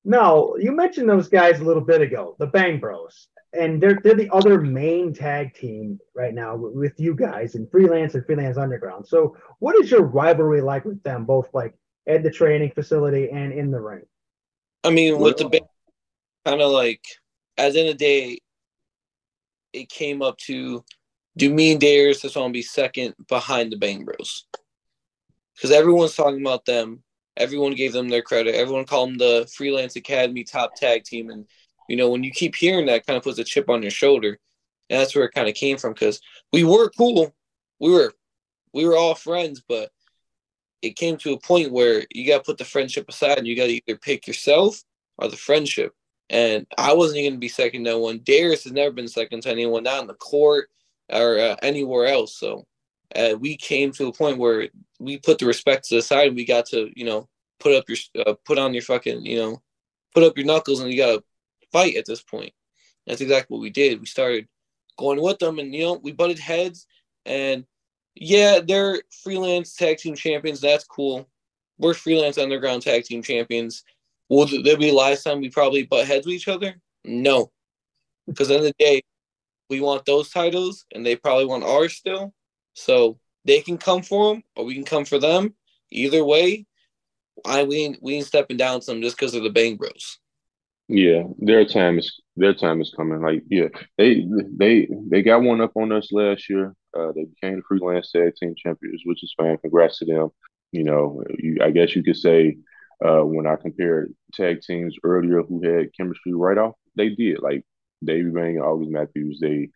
Now, you mentioned those guys a little bit ago, the Bang Bros, and they're they're the other main tag team right now with you guys in Freelance and Freelance Underground. So, what is your rivalry like with them, both like at the training facility and in the ring? I mean, with the kind of like at the end of the day, it came up to do me and Darius just want to be second behind the Bang Bros because everyone's talking about them. Everyone gave them their credit. Everyone called them the Freelance Academy top tag team. And, you know, when you keep hearing that, kind of puts a chip on your shoulder. And that's where it kind of came from because we were cool. We were, we were all friends, but it came to a point where you got to put the friendship aside and you got to either pick yourself or the friendship. And I wasn't going to be second to no one. Darius has never been second to anyone, not in the court or uh, anywhere else. So uh, we came to a point where we put the respect to the side. And we got to, you know, put up your, uh, put on your fucking, you know, put up your knuckles, and you got to fight at this point. That's exactly what we did. We started going with them, and you know, we butted heads. And yeah, they're freelance tag team champions. That's cool. We're freelance underground tag team champions. Will there be last time we probably butt heads with each other? No, because in the, the day, we want those titles, and they probably want ours still. So they can come for them, or we can come for them. Either way, I we ain't, we ain't stepping down some just because of the Bang Bros. Yeah, their time is their time is coming. Like, yeah, they they they got one up on us last year. Uh, they became the freelance tag team champions, which is fine. Congrats to them. You know, you, I guess you could say uh, when I compared tag teams earlier who had chemistry right off, they did. Like Davey Bang and August Matthews, they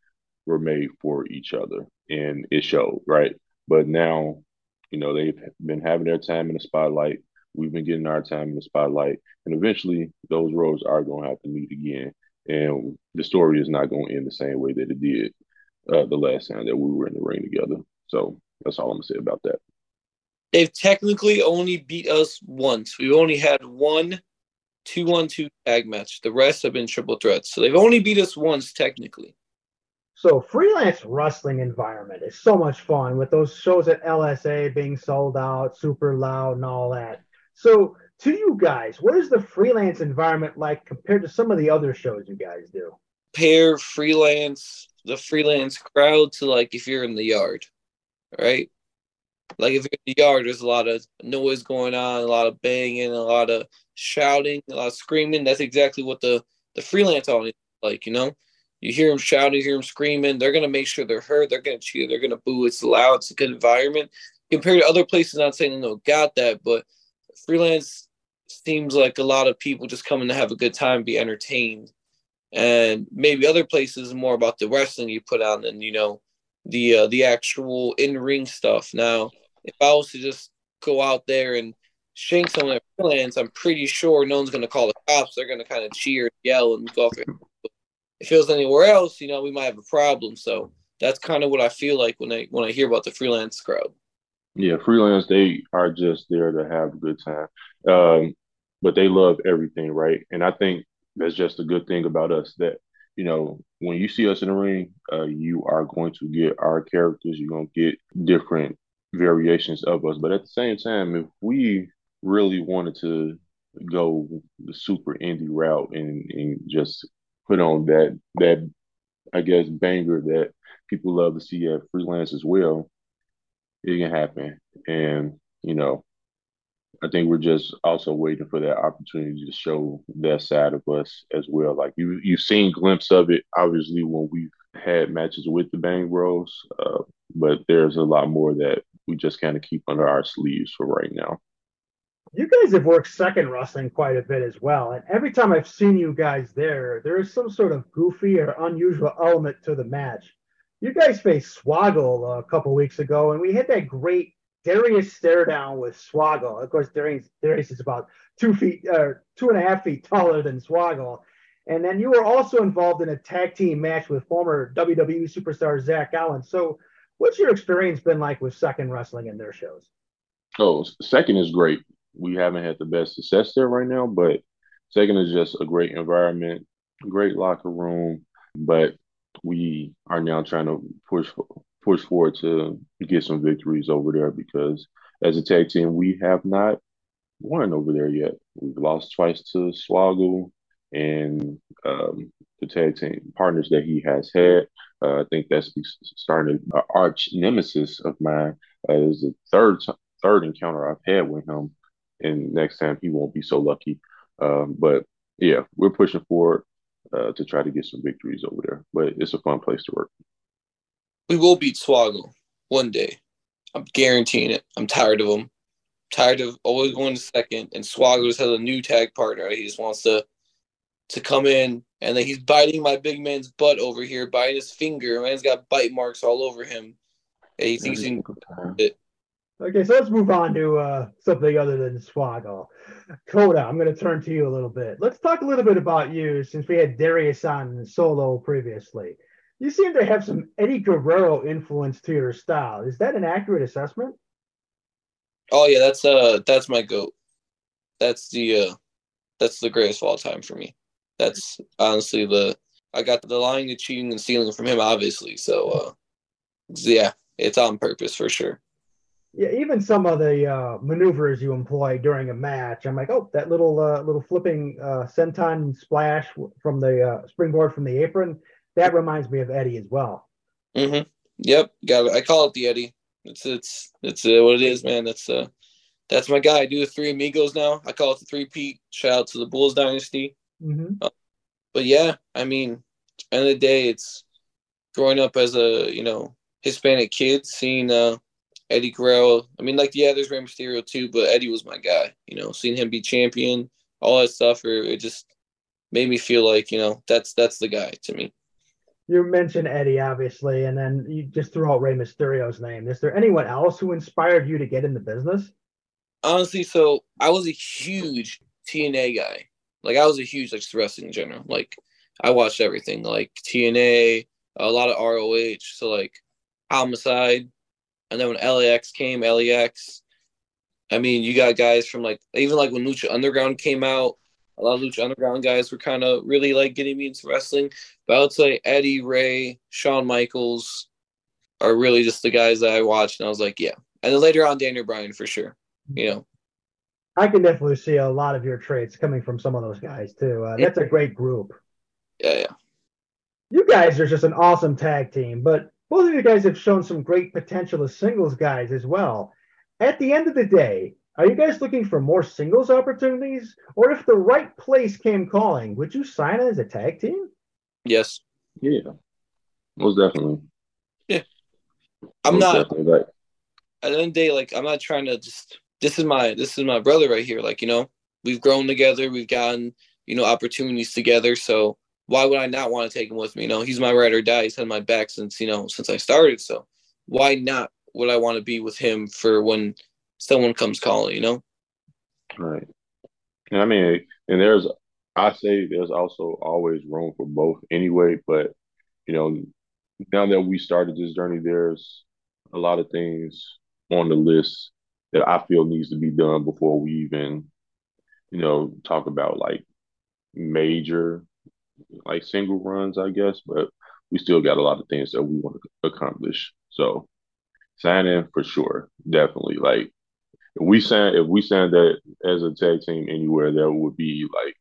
were made for each other, and it showed, right? But now, you know, they've been having their time in the spotlight. We've been getting our time in the spotlight, and eventually, those roads are going to have to meet again. And the story is not going to end the same way that it did uh, the last time that we were in the ring together. So that's all I'm gonna say about that. They've technically only beat us once. We've only had one two one two tag match. The rest have been triple threats. So they've only beat us once technically. So freelance wrestling environment is so much fun with those shows at LSA being sold out, super loud and all that. So to you guys, what is the freelance environment like compared to some of the other shows you guys do? Pair freelance the freelance crowd to like if you're in the yard, right? Like if you're in the yard, there's a lot of noise going on, a lot of banging, a lot of shouting, a lot of screaming. That's exactly what the the freelance audience is like, you know. You hear them shouting, you hear them screaming. They're gonna make sure they're heard. They're gonna cheer. They're gonna boo. It's loud. It's a good environment compared to other places. Not saying no got that, but freelance seems like a lot of people just coming to have a good time, be entertained, and maybe other places more about the wrestling you put on than you know the uh, the actual in ring stuff. Now, if I was to just go out there and shank someone at freelance, I'm pretty sure no one's going to call the cops. They're going to kind of cheer, yell, and go off if it was anywhere else, you know, we might have a problem. So that's kind of what I feel like when I when I hear about the freelance crowd. Yeah, freelance they are just there to have a good time, um, but they love everything, right? And I think that's just a good thing about us that you know when you see us in the ring, uh, you are going to get our characters. You're gonna get different variations of us, but at the same time, if we really wanted to go the super indie route and, and just put on that that I guess banger that people love to see at freelance as well, it can happen. And, you know, I think we're just also waiting for that opportunity to show that side of us as well. Like you you've seen glimpse of it obviously when we've had matches with the Bang Bros, uh, but there's a lot more that we just kind of keep under our sleeves for right now you guys have worked second wrestling quite a bit as well. And every time I've seen you guys there, there is some sort of goofy or unusual element to the match. You guys faced Swoggle a couple weeks ago, and we had that great Darius stare down with Swoggle. Of course, Darius, Darius is about two feet, uh, two and a half feet taller than Swoggle. And then you were also involved in a tag team match with former WWE superstar Zach Allen. So, what's your experience been like with second wrestling and their shows? Oh, second is great we haven't had the best success there right now. But second is just a great environment, great locker room. But we are now trying to push push forward to get some victories over there because as a tag team, we have not won over there yet. We've lost twice to Swoggle and um, the tag team partners that he has had. Uh, I think that's starting an arch nemesis of mine. Uh, is the third third encounter I've had with him, and next time he won't be so lucky. Um, but yeah, we're pushing forward uh, to try to get some victories over there. But it's a fun place to work. We will beat Swoggle one day. I'm guaranteeing it. I'm tired of him. Tired of always going to second. And Swoggle just has a new tag partner. He just wants to to come in and then he's biting my big man's butt over here, biting his finger. Man's got bite marks all over him. And he thinks he can it. Okay, so let's move on to uh, something other than Swoggle. Coda, I'm going to turn to you a little bit. Let's talk a little bit about you since we had Darius on solo previously. You seem to have some Eddie Guerrero influence to your style. Is that an accurate assessment? Oh yeah, that's uh that's my goat. That's the uh that's the greatest of all time for me. That's honestly the I got the lying, the cheating, and stealing from him, obviously. So uh yeah, it's on purpose for sure yeah, even some of the uh, maneuvers you employ during a match, I'm like, oh, that little uh, little flipping uh, senton splash from the uh, springboard from the apron, that reminds me of Eddie as well. Mm-hmm. Yep, got it. I call it the Eddie. It's it's it's uh, what it is, man. That's uh that's my guy. I do the three amigos now. I call it the three Pete. Shout out to the Bulls dynasty. Mm-hmm. Uh, but yeah, I mean, end of the day, it's growing up as a you know Hispanic kid, seeing uh Eddie Guerrero. I mean, like, yeah, there's Rey Mysterio too, but Eddie was my guy. You know, seeing him be champion, all that stuff, it just made me feel like, you know, that's that's the guy to me. You mentioned Eddie, obviously, and then you just threw out Rey Mysterio's name. Is there anyone else who inspired you to get in the business? Honestly, so I was a huge TNA guy. Like, I was a huge like wrestling in general. Like, I watched everything, like TNA, a lot of ROH. So like Homicide, and then when LAX came, LAX, I mean, you got guys from like even like when Lucha Underground came out, a lot of Lucha Underground guys were kind of really like getting me into wrestling. But I would say Eddie Ray, Shawn Michaels are really just the guys that I watched, and I was like, yeah. And then later on, Daniel Bryan for sure. You know, I can definitely see a lot of your traits coming from some of those guys too. Uh, that's a great group. Yeah, yeah. You guys are just an awesome tag team, but both of you guys have shown some great potential as singles guys as well. At the end of the day, are you guys looking for more singles opportunities? Or if the right place came calling, would you sign as a tag team? Yes. Yeah. Most definitely. Yeah. I'm Most not right. at the end of the day, like I'm not trying to just this is my this is my brother right here. Like, you know, we've grown together, we've gotten, you know, opportunities together. So why would I not want to take him with me? You know, he's my ride or die. He's had my back since you know since I started. So why not would I want to be with him for when someone comes calling? You know. Right. and I mean, and there's I say there's also always room for both anyway. But you know, now that we started this journey, there's a lot of things on the list that I feel needs to be done before we even, you know, talk about like major like single runs, I guess, but we still got a lot of things that we want to accomplish. So sign in for sure, definitely. Like if we sign, if we sign that as a tag team anywhere, that would be like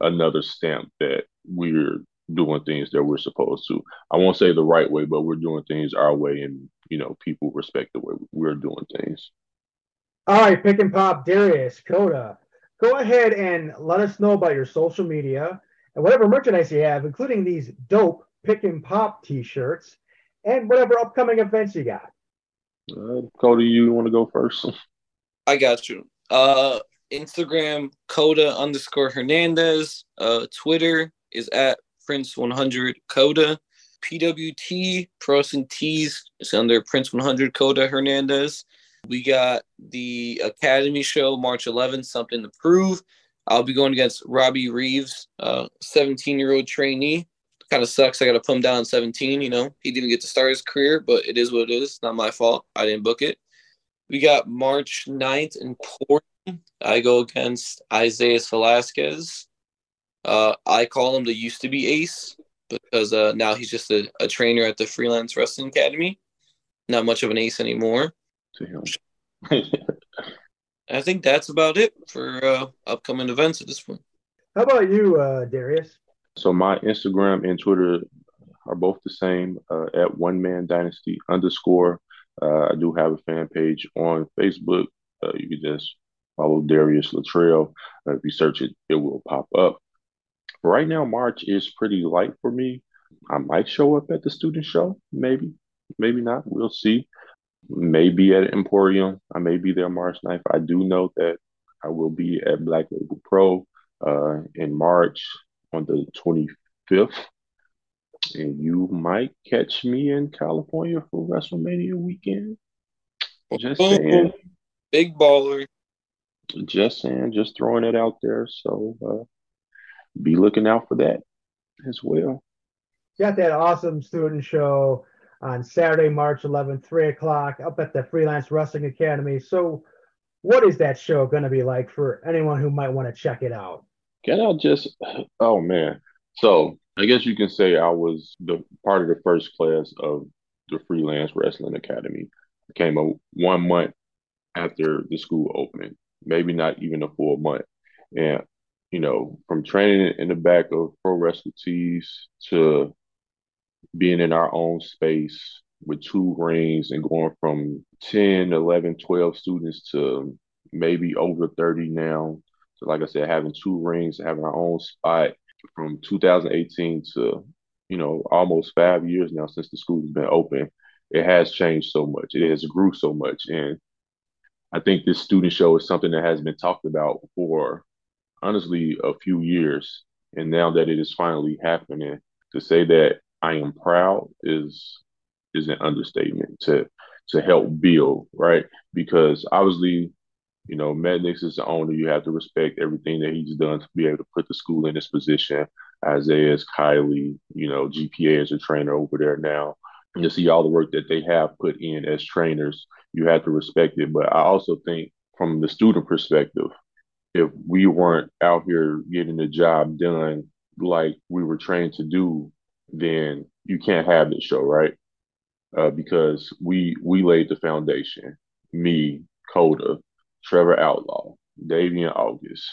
a, another stamp that we're doing things that we're supposed to. I won't say the right way, but we're doing things our way, and you know, people respect the way we're doing things. All right, pick and pop, Darius, Coda. Go ahead and let us know about your social media and whatever merchandise you have, including these dope pick and pop t-shirts and whatever upcoming events you got. Uh, Cody, you want to go first? I got you. Uh, Instagram Coda underscore Hernandez. Uh, Twitter is at Prince 100 Coda. PWT Pros and Tees is under Prince 100 Coda Hernandez. We got the Academy show March 11th, something to prove. I'll be going against Robbie Reeves, 17 uh, year old trainee. Kind of sucks. I got to put him down 17. You know, he didn't get to start his career, but it is what it is. Not my fault. I didn't book it. We got March 9th in Portland. I go against Isaiah Velasquez. Uh, I call him the used to be ace because uh, now he's just a, a trainer at the Freelance Wrestling Academy. Not much of an ace anymore. To him. I think that's about it for uh, upcoming events at this point. How about you, uh, Darius? So my Instagram and Twitter are both the same uh, at One Man Dynasty underscore. Uh, I do have a fan page on Facebook. Uh, you can just follow Darius Latrell. Uh, if you search it, it will pop up. Right now, March is pretty light for me. I might show up at the student show, maybe, maybe not. We'll see. Maybe at Emporium. I may be there March 9th. I do know that I will be at Black Label Pro uh, in March on the 25th. And you might catch me in California for WrestleMania weekend. Just saying. Big baller. Just saying, just throwing it out there. So uh, be looking out for that as well. Got that awesome student show on Saturday, March 11th, 3 o'clock, up at the Freelance Wrestling Academy. So, what is that show going to be like for anyone who might want to check it out? Can I just, oh man. So, I guess you can say I was the part of the first class of the Freelance Wrestling Academy. I came a one month after the school opened, maybe not even a full month. And, you know, from training in the back of pro wrestling tees to being in our own space with two rings and going from 10, 11, 12 students to maybe over 30 now. So, like I said, having two rings, having our own spot from 2018 to, you know, almost five years now since the school has been open, it has changed so much. It has grew so much. And I think this student show is something that has been talked about for honestly a few years. And now that it is finally happening, to say that I am proud is is an understatement to to help build, right? Because obviously, you know, Matt Nix is the owner. You have to respect everything that he's done to be able to put the school in this position. Isaiah is Kylie, you know, GPA is a trainer over there now. And You see all the work that they have put in as trainers. You have to respect it. But I also think from the student perspective, if we weren't out here getting the job done like we were trained to do, then you can't have this show, right? Uh, because we we laid the foundation. Me, Coda, Trevor Outlaw, Davian August,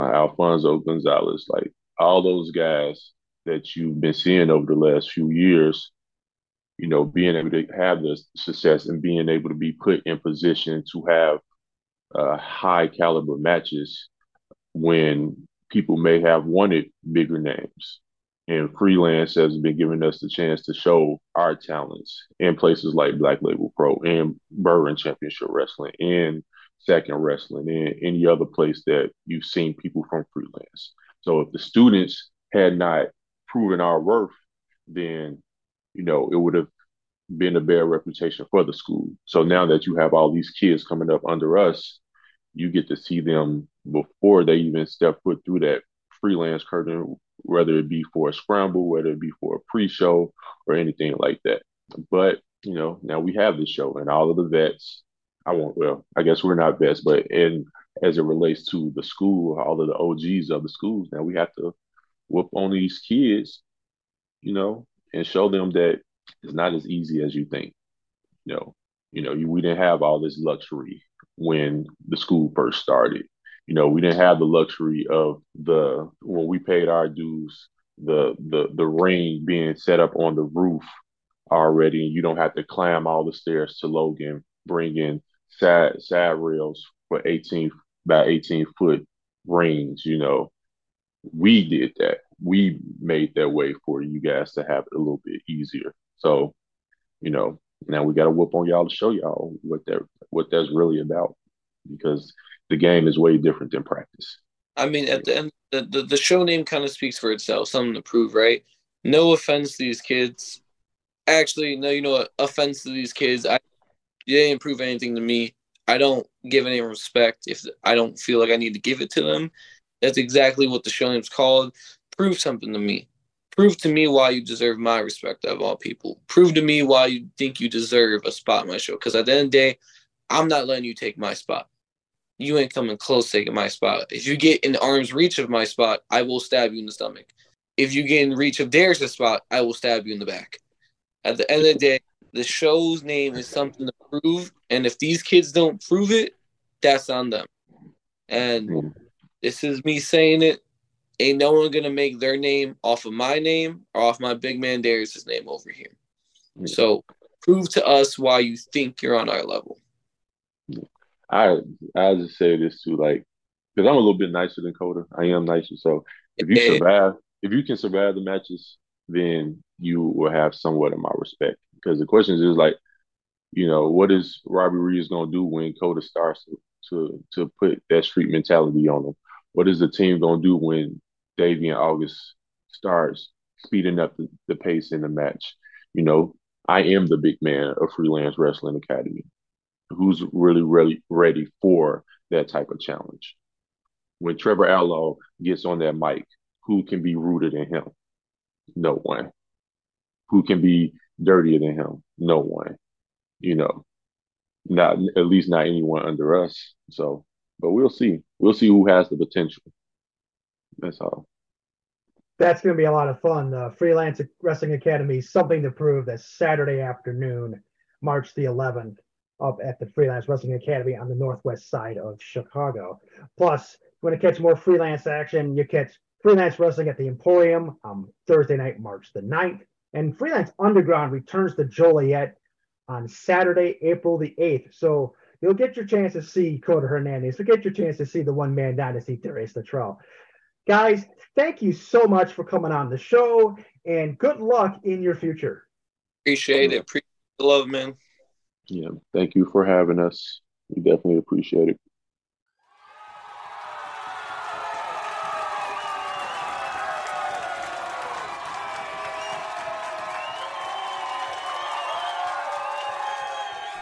uh, Alfonso Gonzalez, like all those guys that you've been seeing over the last few years, you know, being able to have the success and being able to be put in position to have uh, high caliber matches when people may have wanted bigger names and freelance has been giving us the chance to show our talents in places like Black Label Pro and Bourbon Championship Wrestling and Second Wrestling and any other place that you've seen people from freelance. So if the students had not proven our worth, then you know it would have been a bad reputation for the school. So now that you have all these kids coming up under us, you get to see them before they even step foot through that freelance curtain whether it be for a scramble, whether it be for a pre-show or anything like that. But you know, now we have this show, and all of the vets. I won't. Well, I guess we're not vets, but in as it relates to the school, all of the OGs of the schools, now we have to whoop on these kids, you know, and show them that it's not as easy as you think. You know, you know, you, we didn't have all this luxury when the school first started you know, we didn't have the luxury of the when we paid our dues, the the the ring being set up on the roof already, and you don't have to climb all the stairs to Logan, bring in side side rails for 18 by 18 foot rings. You know, we did that. We made that way for you guys to have it a little bit easier. So, you know, now we got to whoop on y'all to show y'all what that what that's really about because the game is way different than practice. I mean, at the end, the, the, the show name kind of speaks for itself, something to prove, right? No offense to these kids. Actually, no, you know what? Offense to these kids. I you didn't prove anything to me. I don't give any respect if I don't feel like I need to give it to them. That's exactly what the show name's called. Prove something to me. Prove to me why you deserve my respect of all people. Prove to me why you think you deserve a spot in my show. Because at the end of the day, I'm not letting you take my spot. You ain't coming close taking my spot. If you get in arm's reach of my spot, I will stab you in the stomach. If you get in reach of Darius' spot, I will stab you in the back. At the end of the day, the show's name is something to prove, and if these kids don't prove it, that's on them. And hmm. this is me saying it. Ain't no one gonna make their name off of my name or off my big man Darius' name over here. Hmm. So prove to us why you think you're on our level. I I just say this too, like, because I'm a little bit nicer than Coda. I am nicer. So if you survive, if you can survive the matches, then you will have somewhat of my respect. Because the question is like, you know, what is Robbie Reeves gonna do when Coda starts to to, to put that street mentality on him? What is the team gonna do when Davy and August starts speeding up the, the pace in the match? You know, I am the big man of Freelance Wrestling Academy who's really, really ready for that type of challenge. When Trevor Outlaw gets on that mic, who can be rooted in him? No one. Who can be dirtier than him? No one. You know, not at least not anyone under us. So, but we'll see. We'll see who has the potential. That's all. That's going to be a lot of fun. The Freelance Wrestling Academy, something to prove. That's Saturday afternoon, March the 11th, up at the Freelance Wrestling Academy on the northwest side of Chicago. Plus, you want to catch more freelance action, you catch Freelance Wrestling at the Emporium on Thursday night, March the 9th. And Freelance Underground returns to Joliet on Saturday, April the 8th. So you'll get your chance to see Coda Hernandez. You'll get your chance to see the one man dynasty, Darius Luttrell. Guys, thank you so much for coming on the show and good luck in your future. Appreciate it. Appreciate the love, man. Yeah. Thank you for having us. We definitely appreciate it.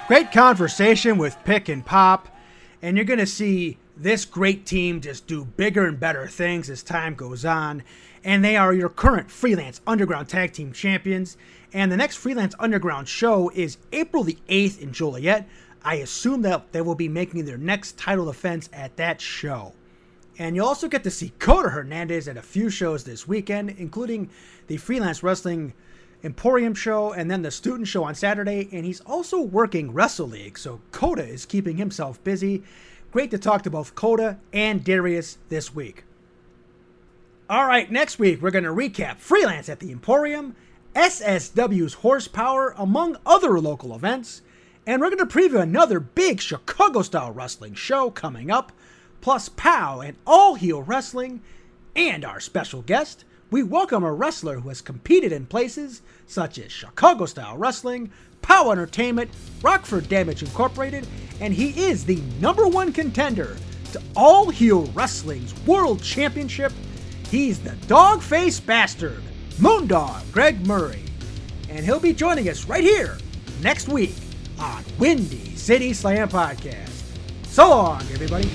Great conversation with Pick and Pop, and you're going to see this great team just do bigger and better things as time goes on. And they are your current Freelance Underground Tag Team Champions. And the next Freelance Underground show is April the 8th in Joliet. I assume that they will be making their next title defense at that show. And you'll also get to see Coda Hernandez at a few shows this weekend, including the Freelance Wrestling Emporium show and then the student show on Saturday. And he's also working Wrestle League, so Coda is keeping himself busy. Great to talk to both Coda and Darius this week. All right, next week we're going to recap Freelance at the Emporium, SSW's Horsepower, among other local events. And we're going to preview another big Chicago style wrestling show coming up, plus POW and All Heel Wrestling. And our special guest, we welcome a wrestler who has competed in places such as Chicago style wrestling, POW Entertainment, Rockford Damage Incorporated, and he is the number one contender to All Heel Wrestling's World Championship. He's the dog faced bastard, Moondog Greg Murray. And he'll be joining us right here next week on Windy City Slam Podcast. So long, everybody.